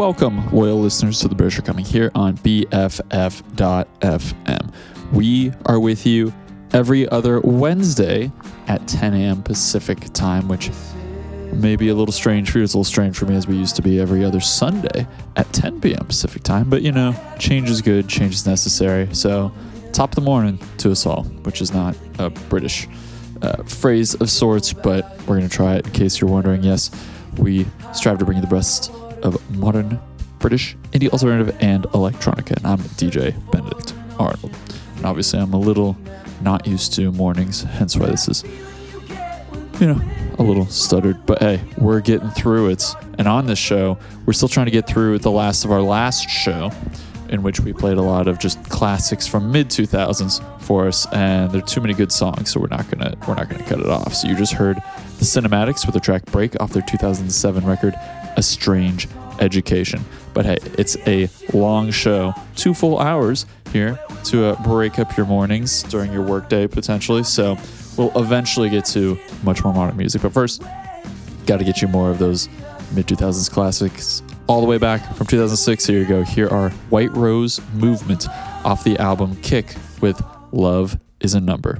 Welcome, loyal listeners to the British are coming here on BFF.FM. We are with you every other Wednesday at 10 a.m. Pacific time, which may be a little strange for you. It's a little strange for me as we used to be every other Sunday at 10 p.m. Pacific time. But you know, change is good, change is necessary. So, top of the morning to us all, which is not a British uh, phrase of sorts, but we're going to try it in case you're wondering. Yes, we strive to bring you the best of modern British indie alternative and electronica. And I'm DJ Benedict Arnold. And obviously, I'm a little not used to mornings, hence why this is, you know, a little stuttered. But hey, we're getting through it. And on this show, we're still trying to get through the last of our last show, in which we played a lot of just classics from mid 2000s for us. And there are too many good songs, so we're not gonna we're not gonna cut it off. So you just heard the Cinematics with the track "Break" off their 2007 record, "A Strange Education." But hey, it's a long show, two full hours here to uh, break up your mornings during your workday potentially. So we'll eventually get to much more modern music. But first, got to get you more of those mid 2000s classics all the way back from 2006. Here you go. Here are White Rose Movement off the album Kick with Love is a Number.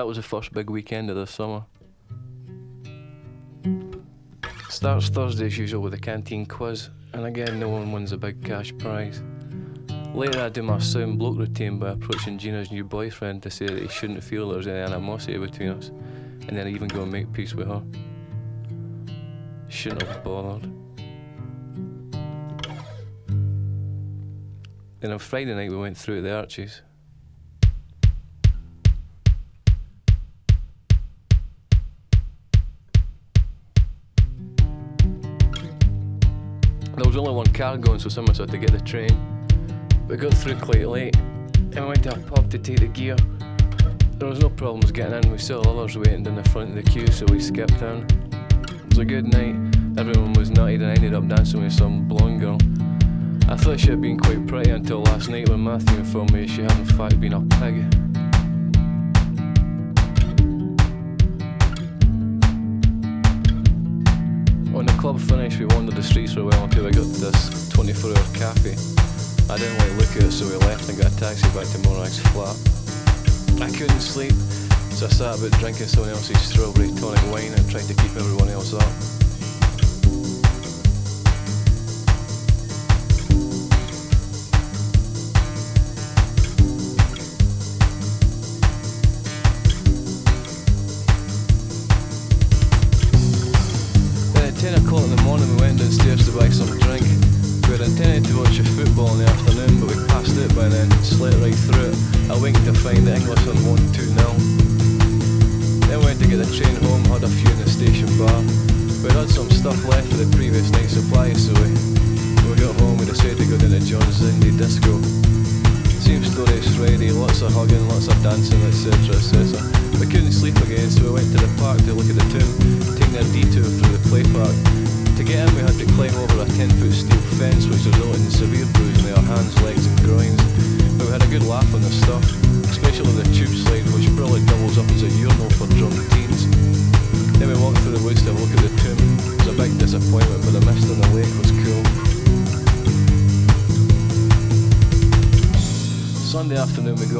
That was the first big weekend of the summer. Starts Thursday as usual with a canteen quiz, and again no one wins a big cash prize. Later I do my sound bloke routine by approaching Gina's new boyfriend to say that he shouldn't feel there's any animosity between us, and then I even go and make peace with her. Shouldn't have bothered. Then on Friday night we went through to the Arches. There was only one car going, so someone had to get the train. We got through quite late and we went to a pub to take the gear. There was no problems getting in, we saw others waiting in the front of the queue, so we skipped in. It was a good night, everyone was nutted and I ended up dancing with some blonde girl. I thought she had been quite pretty until last night when Matthew informed me she had in fact been a pig. Club finished, we wandered the streets for a while until we got to this 24 hour cafe. I didn't like look at it, so we left and got a taxi back to Morag's flat. I couldn't sleep, so I sat about drinking someone else's strawberry tonic wine and tried to keep everyone else up.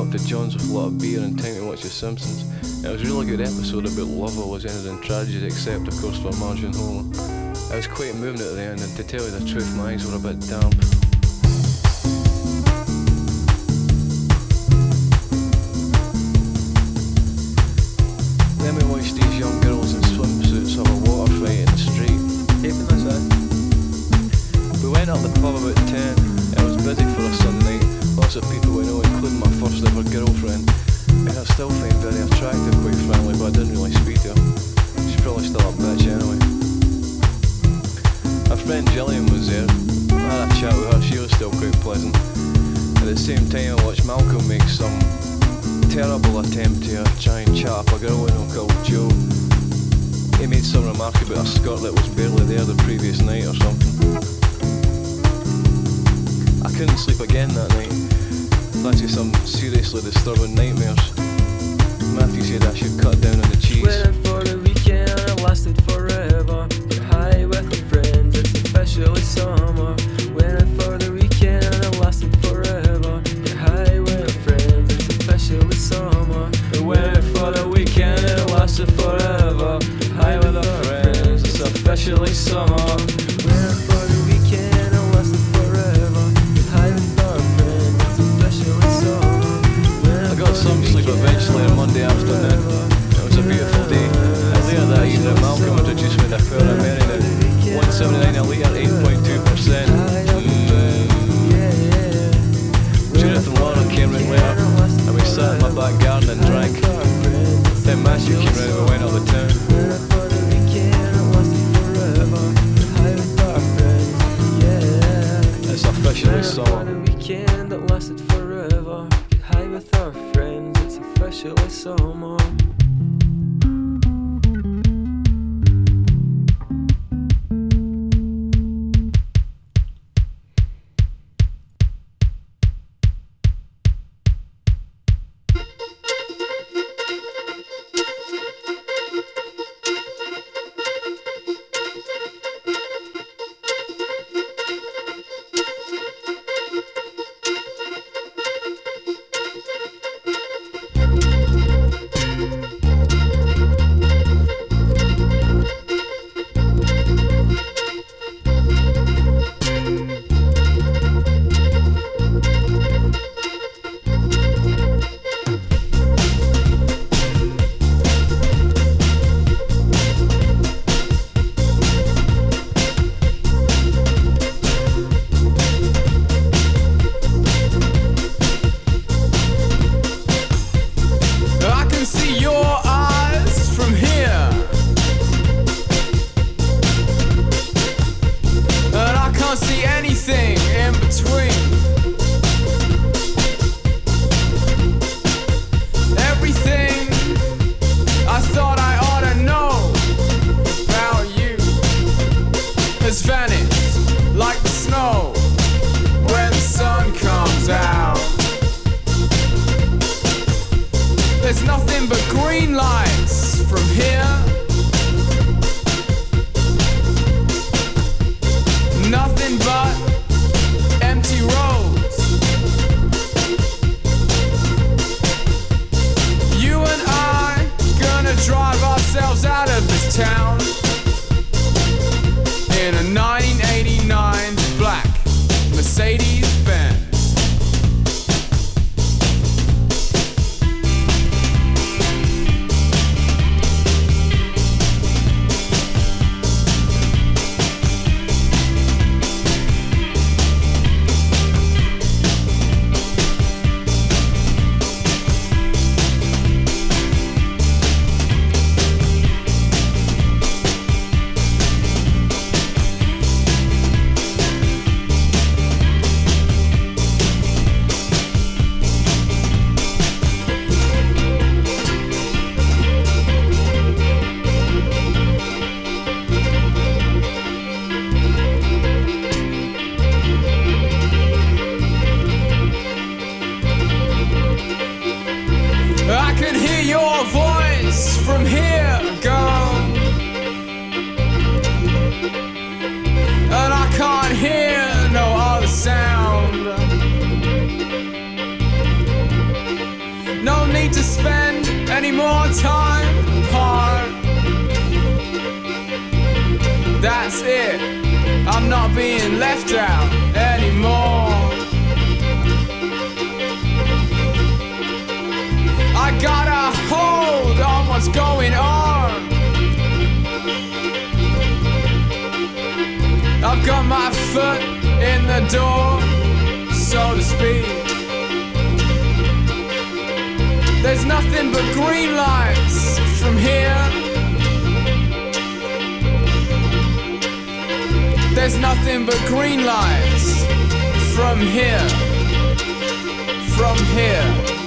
Up to John's with a lot of beer and time to watch The Simpsons. It was a really good episode about love always ended in tragedy except of course for Marge and Homer. I was quite moved at the end and to tell you the truth my eyes were a bit damp. but green lights from here. There's nothing but green lights from here. From here.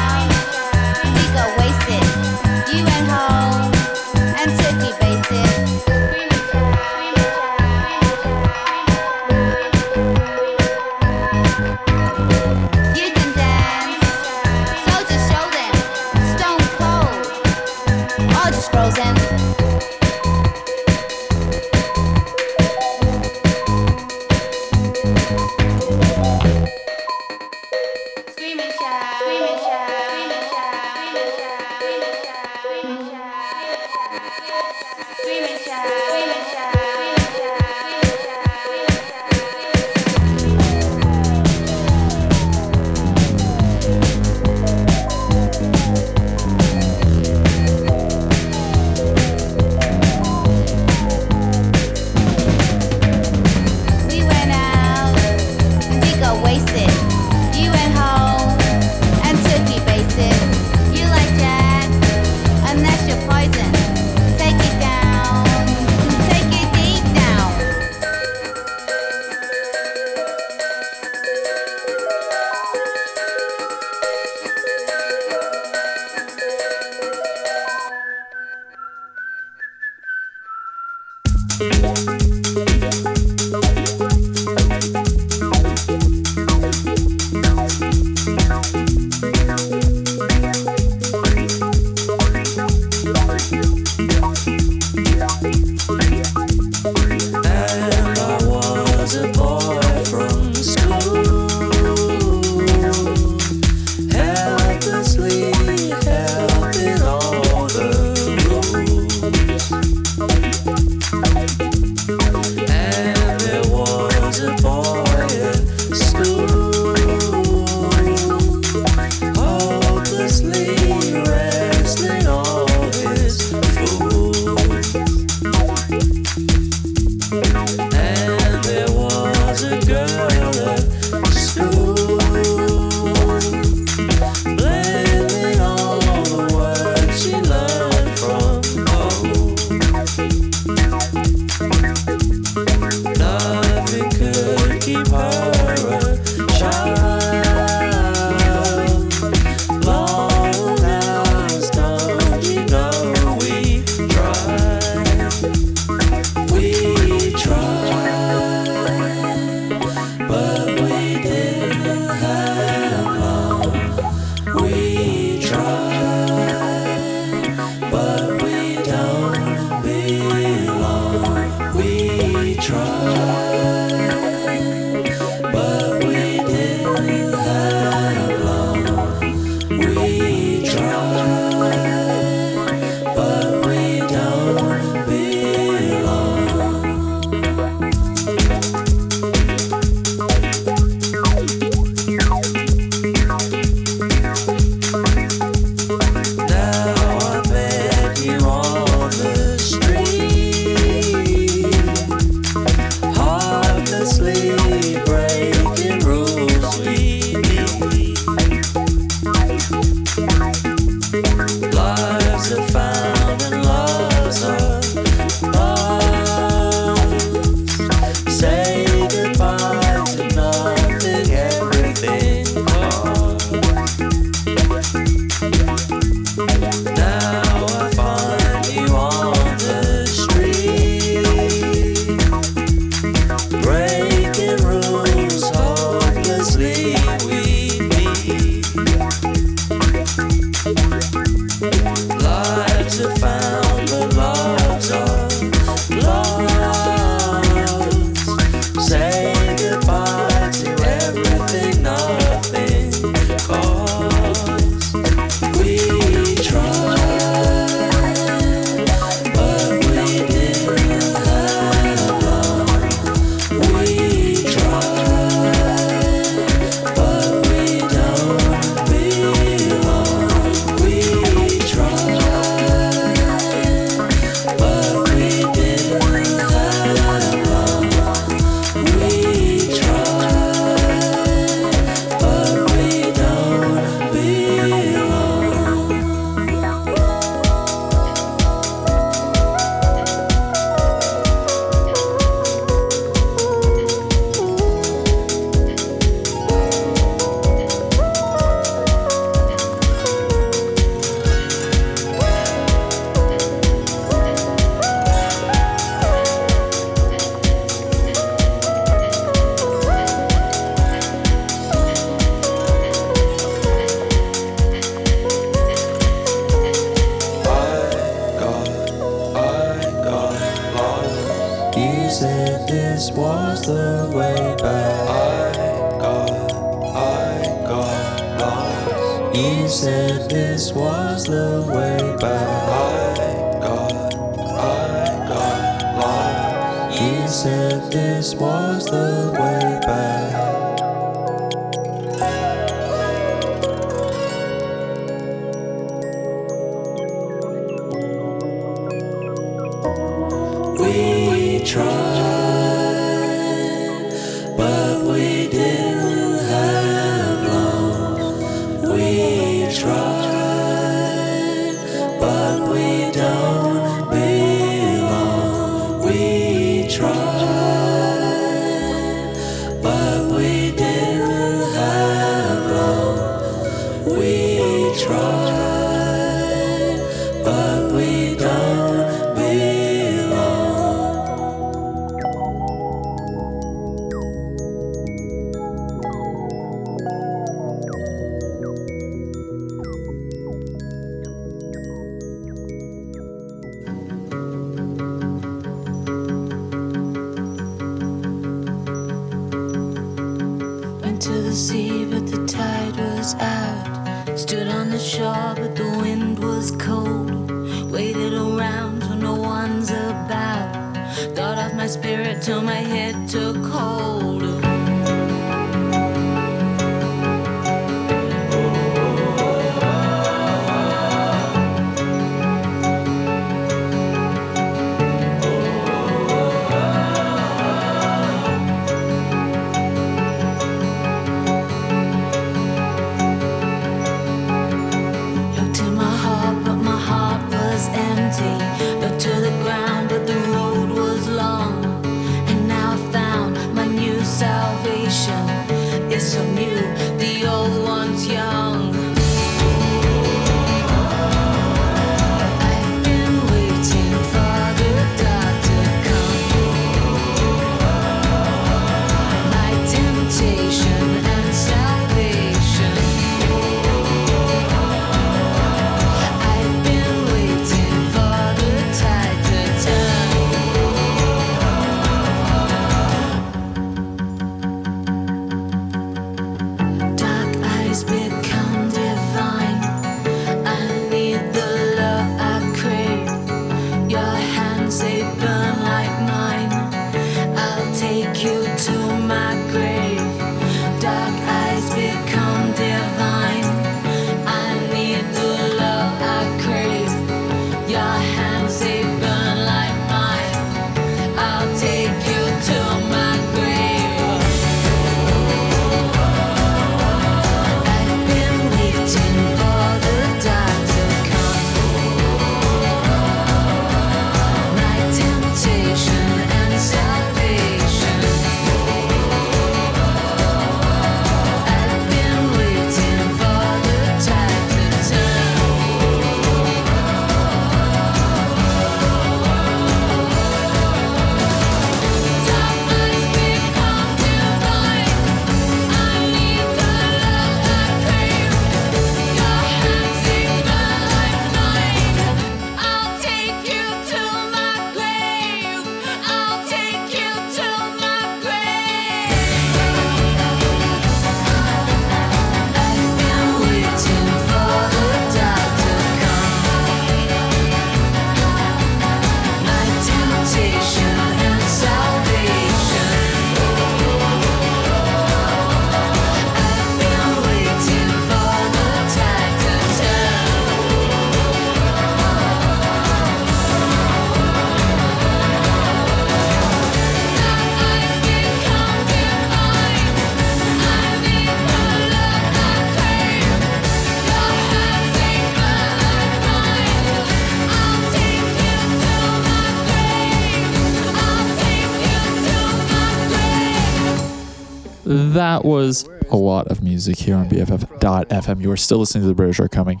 that was a lot of music here on BFF.FM. You are still listening to The British Are Coming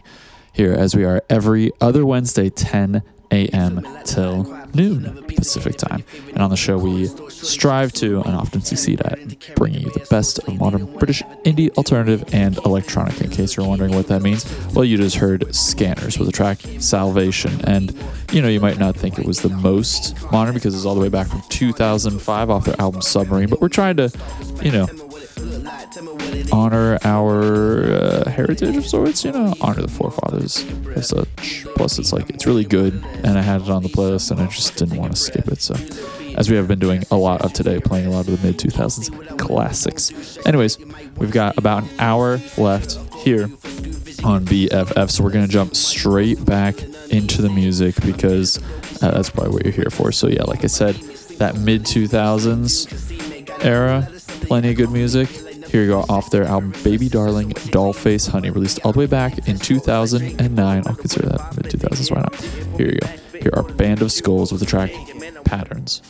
here as we are every other Wednesday, 10 a.m. till noon Pacific time. And on the show, we strive to and often succeed at bringing you the best of modern British indie, alternative, and electronic. In case you're wondering what that means, well, you just heard Scanners with the track Salvation. And, you know, you might not think it was the most modern because it's all the way back from 2005 off their album Submarine, but we're trying to, you know, honor our uh, heritage of sorts, you know, honor the forefathers as such. Plus, it's like it's really good, and I had it on the playlist, and I just didn't want to skip it. So, as we have been doing a lot of today, playing a lot of the mid 2000s classics. Anyways, we've got about an hour left here on BFF, so we're gonna jump straight back into the music because uh, that's probably what you're here for. So yeah, like I said, that mid 2000s era, plenty of good music. Here you go off their album Baby Darling Dollface Honey, released all the way back in 2009. I'll consider that mid 2000s, why not? Here you go. Here are Band of Skulls with the track Patterns.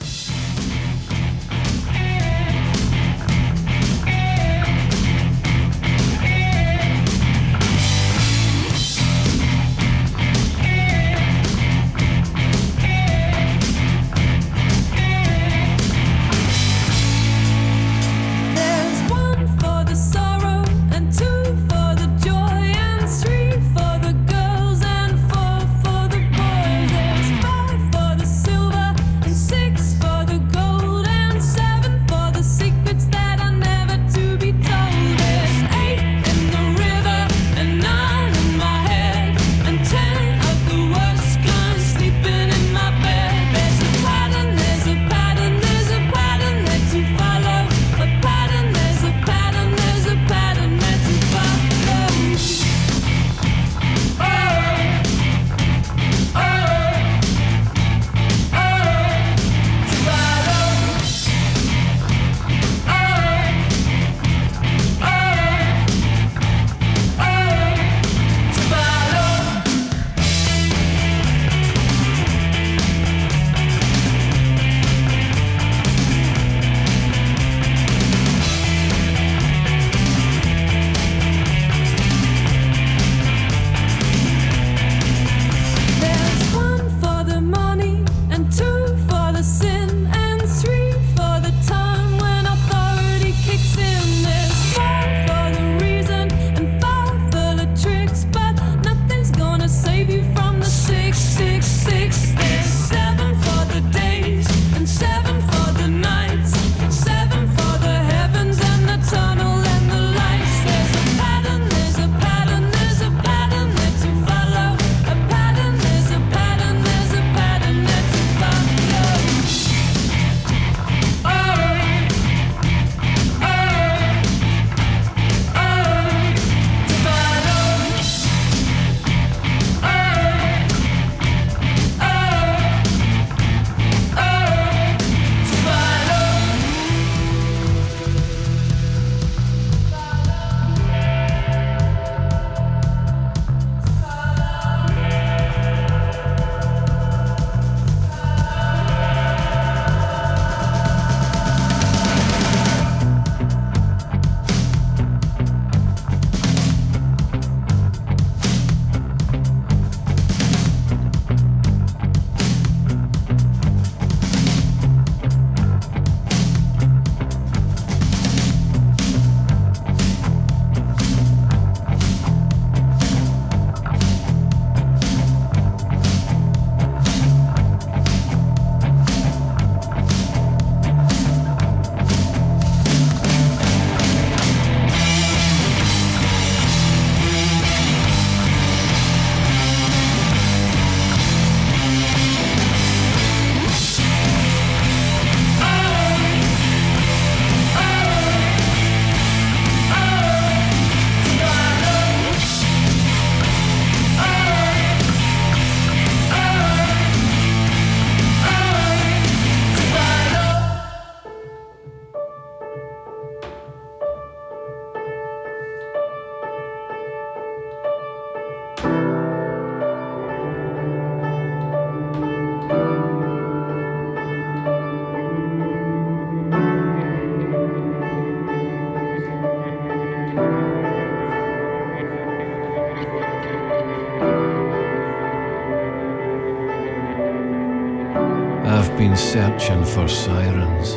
Searching for sirens,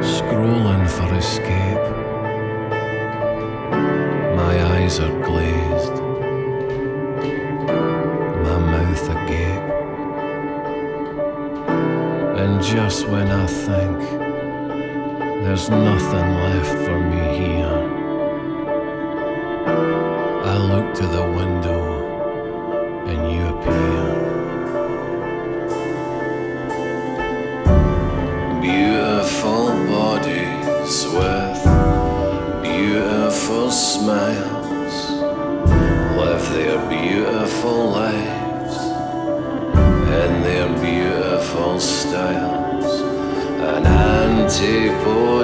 scrolling for escape. My eyes are glazed, my mouth agape. And just when I think There's nothing left for me here. I look to the window Antipodean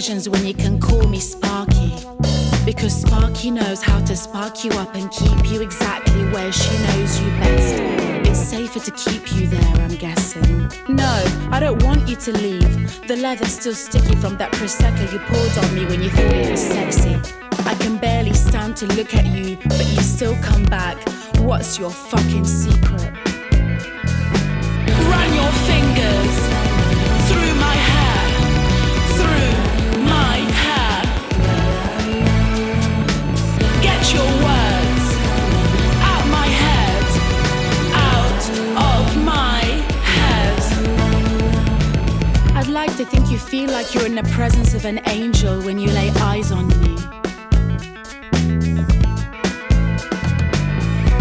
occasions when you can call me Sparky. Because Sparky knows how to spark you up and keep you exactly where she knows you best. It's safer to keep you there, I'm guessing. No, I don't want you to leave. The leather's still sticky from that Prosecco you poured on me when you thought it was sexy. I can barely stand to look at you, but you still come back. What's your fucking you're in the presence of an angel when you lay eyes on me.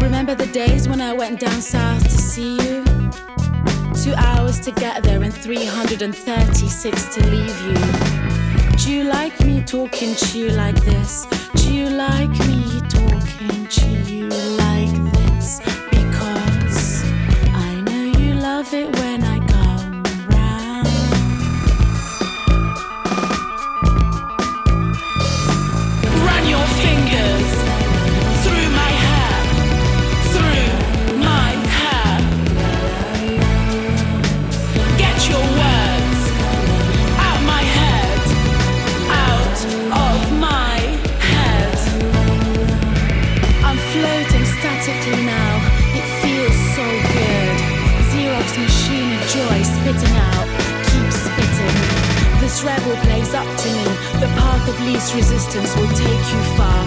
Remember the days when I went down south to see you? Two hours to get there and 336 to leave you. Do you like me talking to you like this? Do you like me talking to you like this? Because I know you love it when I of least resistance will take you far.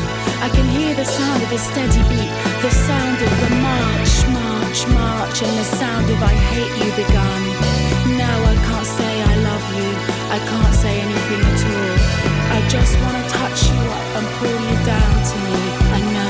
I can hear the sound of a steady beat, the sound of the march, march, march, and the sound of I hate you begun. Now I can't say I love you. I can't say anything at all. I just wanna touch you up and pull you down to me. I know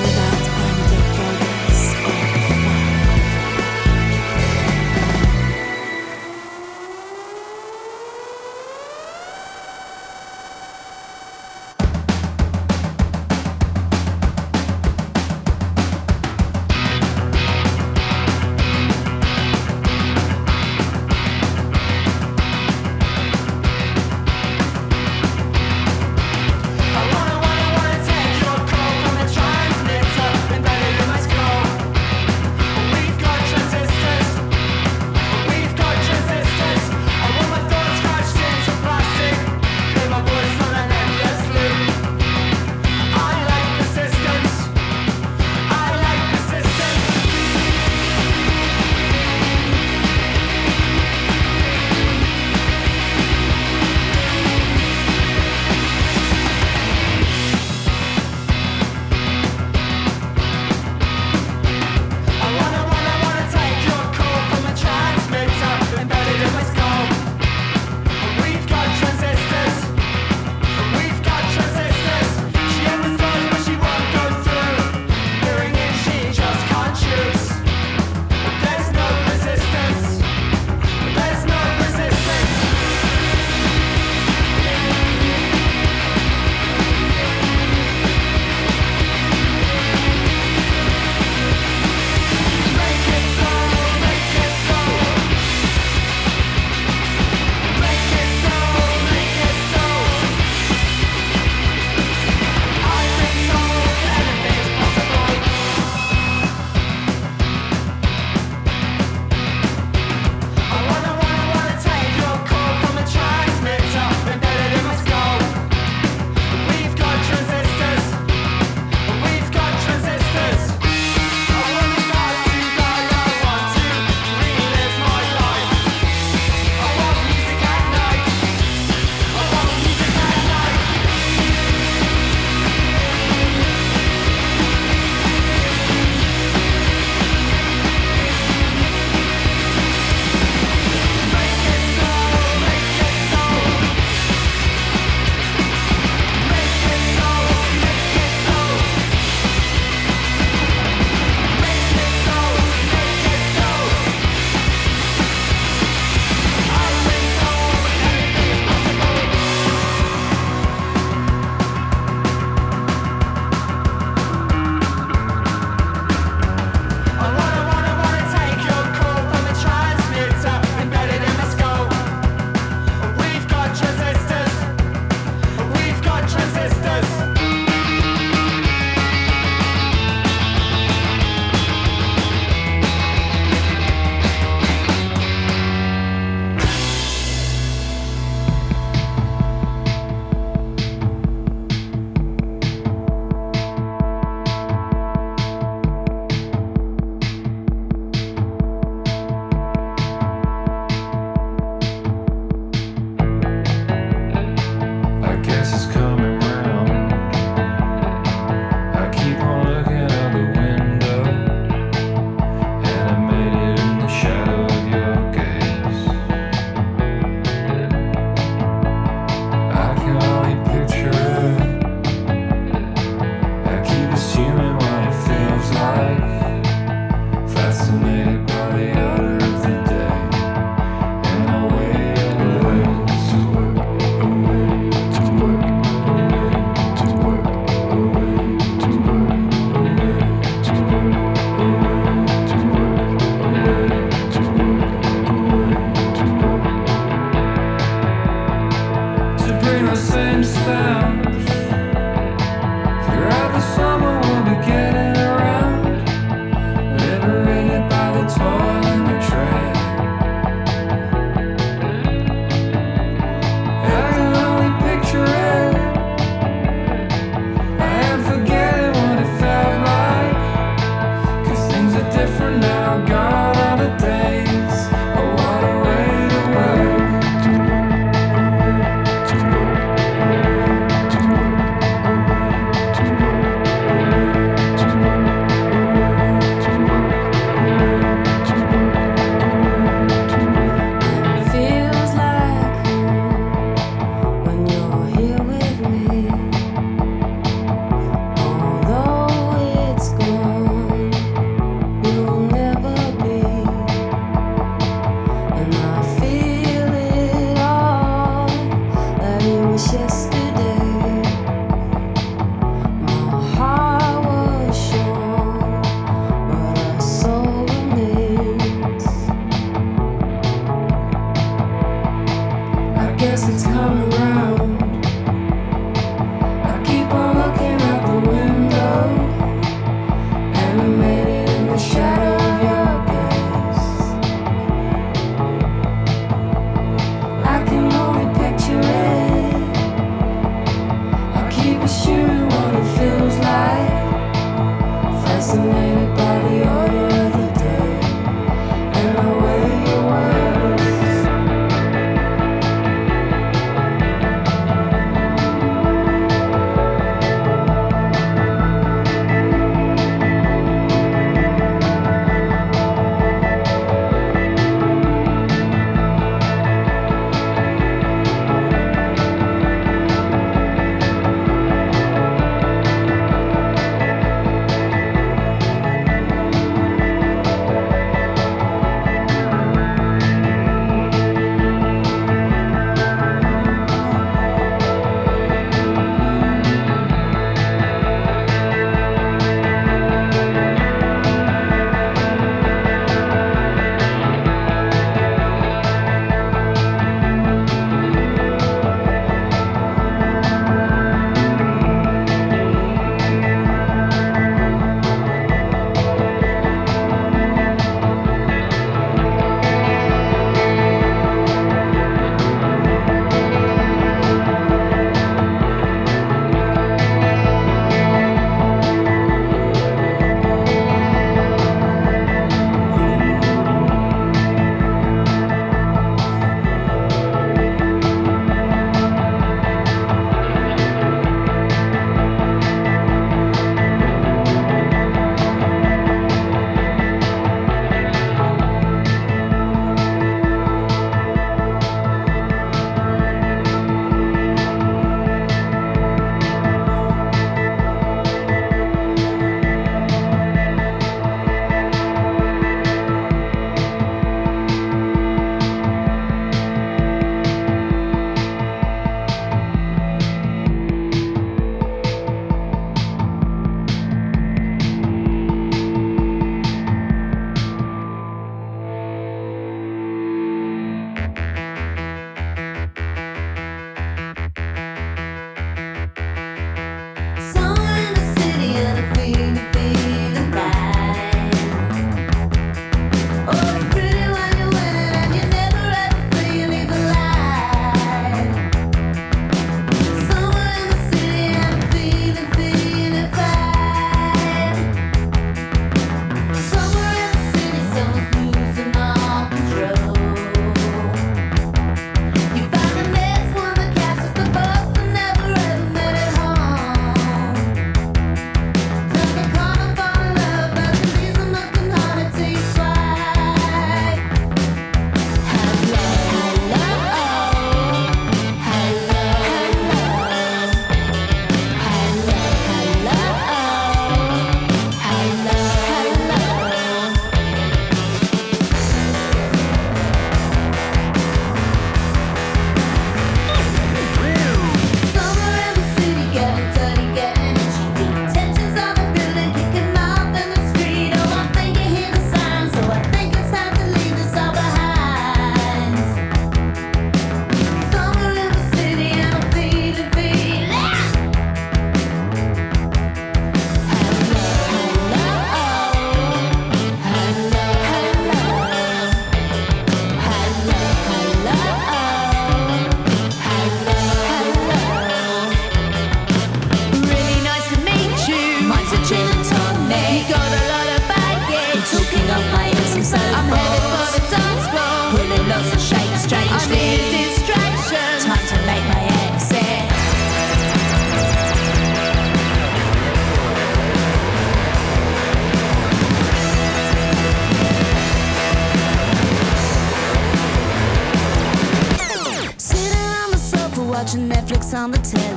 on the telly.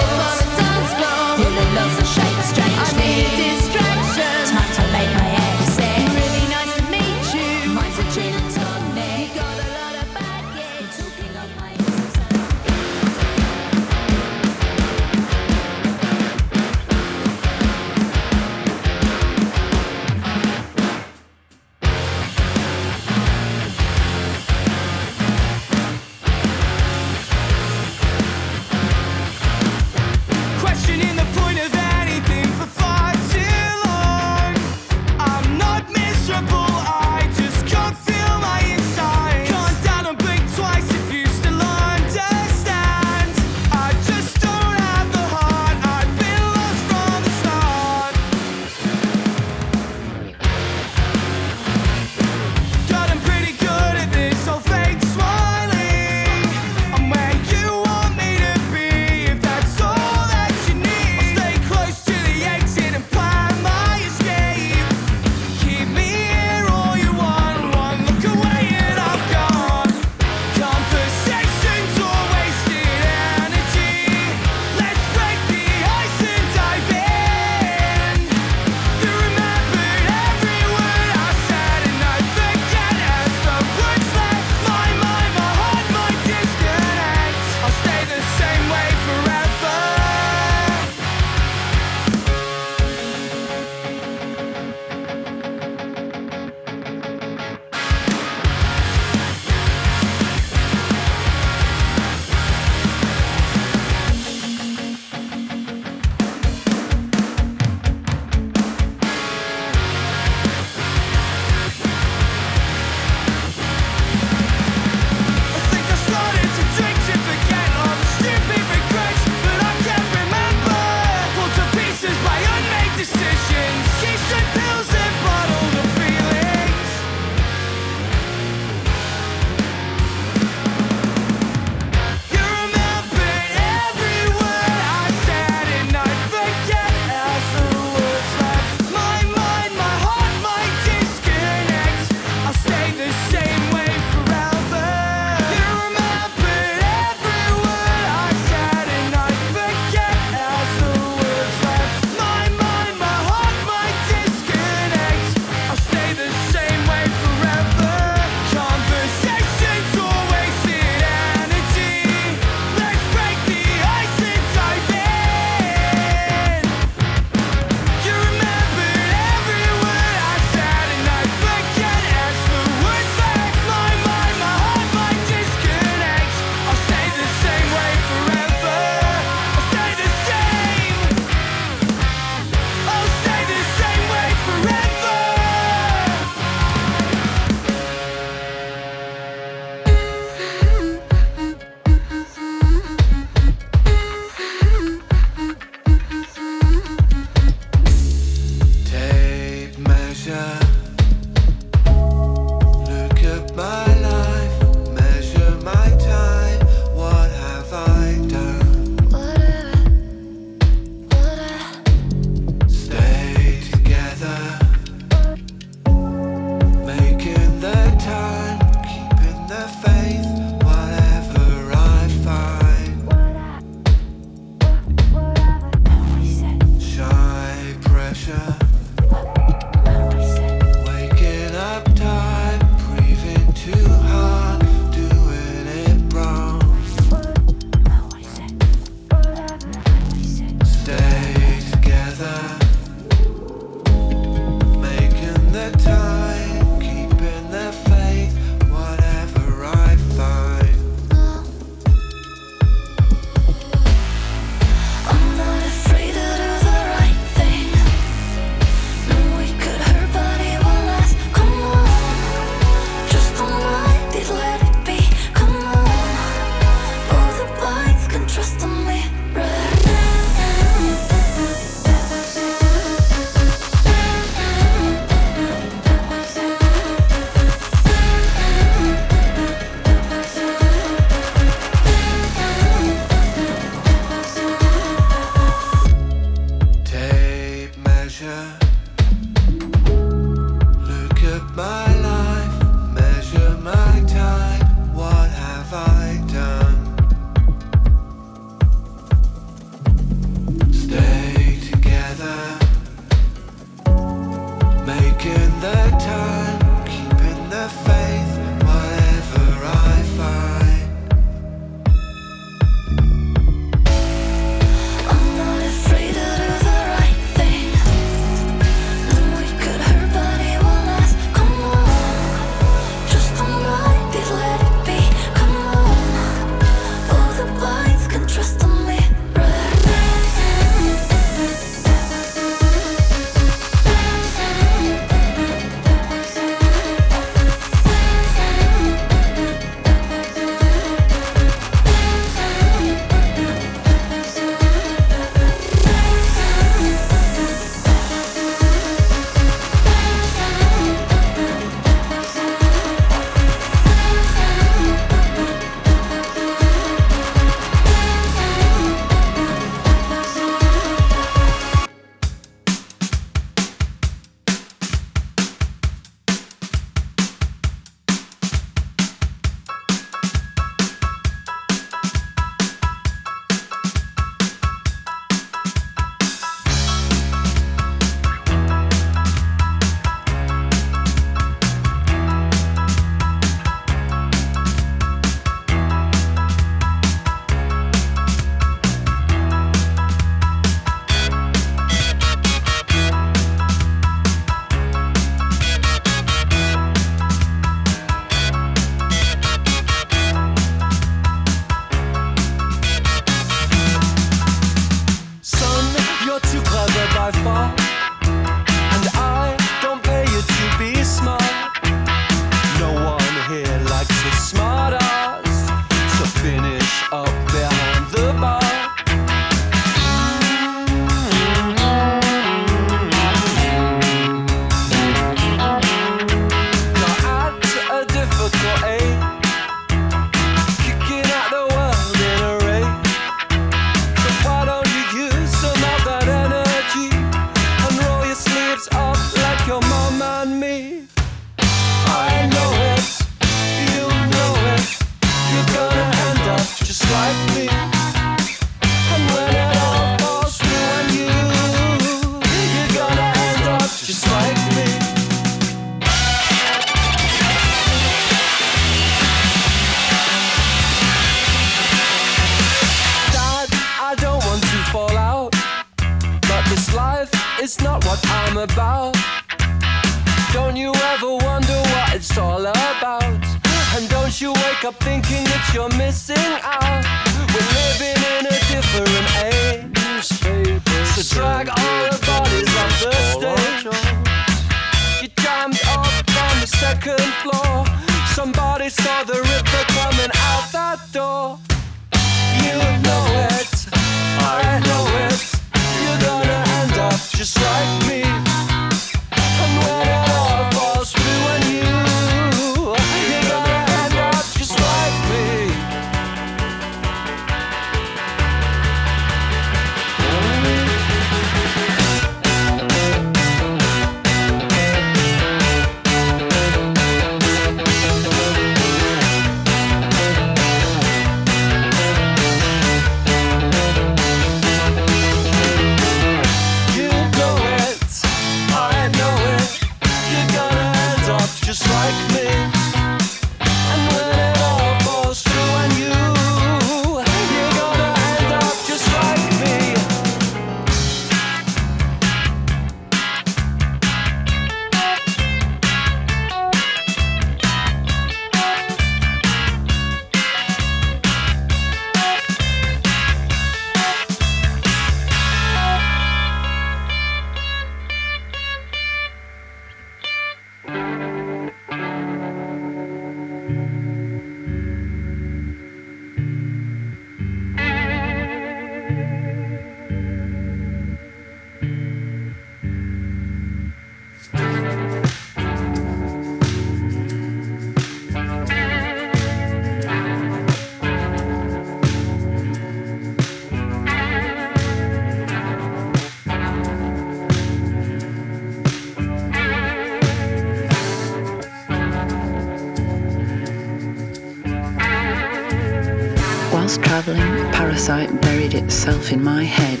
insight buried itself in my head,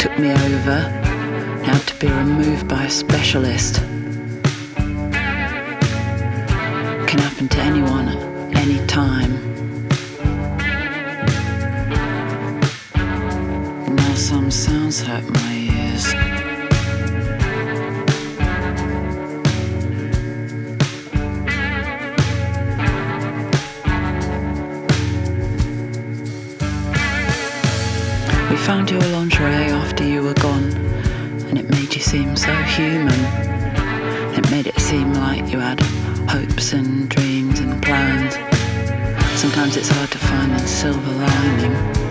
took me over, now to be removed by a specialist. Can happen to anyone any time. Now some sounds hurt my ears. found your lingerie after you were gone, and it made you seem so human. It made it seem like you had hopes and dreams and plans. Sometimes it's hard to find the silver lining.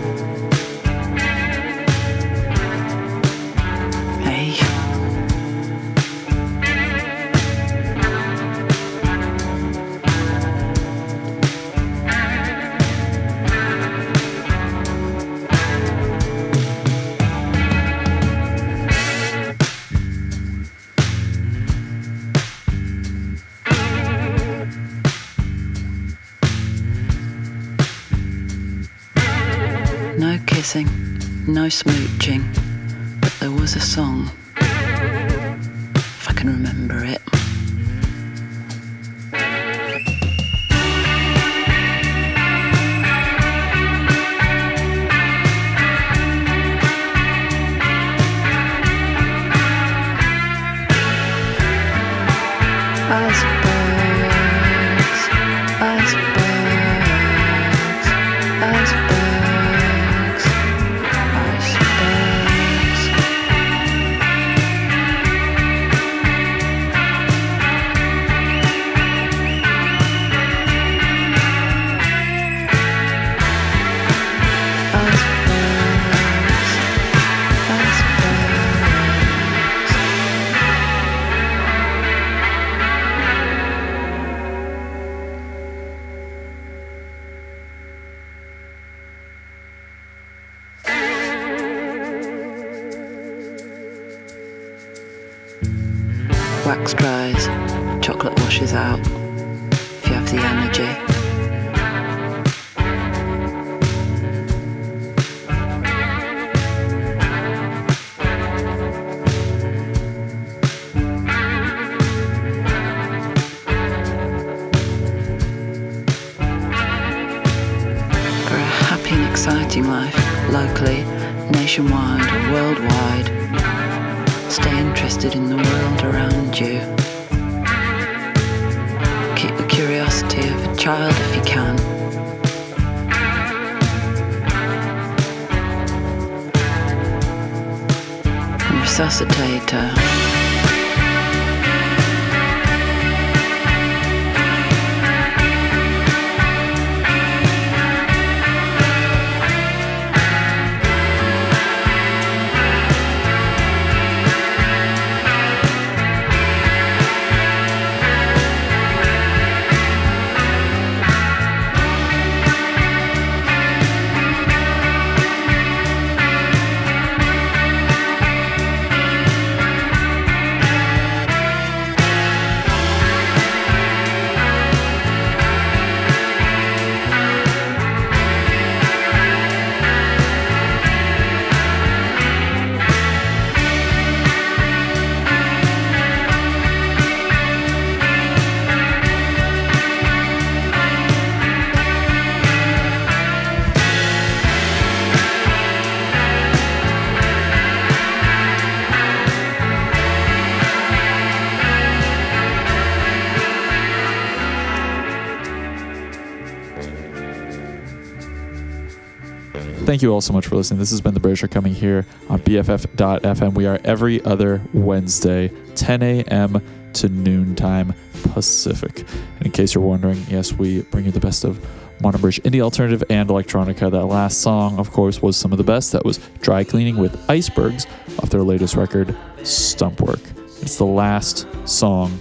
Thank you all so much for listening. This has been The British Are Coming here on BFF.FM. We are every other Wednesday, 10 a.m. to noontime Pacific. And in case you're wondering, yes, we bring you the best of Modern British indie alternative and electronica. That last song, of course, was some of the best. That was Dry Cleaning with Icebergs off their latest record, Stumpwork. It's the last song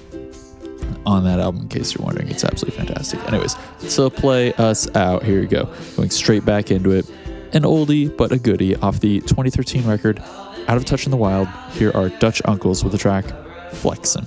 on that album, in case you're wondering. It's absolutely fantastic. Anyways, to play us out, here you go. Going straight back into it. An oldie, but a goodie off the 2013 record, Out of Touch in the Wild. Here are Dutch Uncles with the track Flexxin.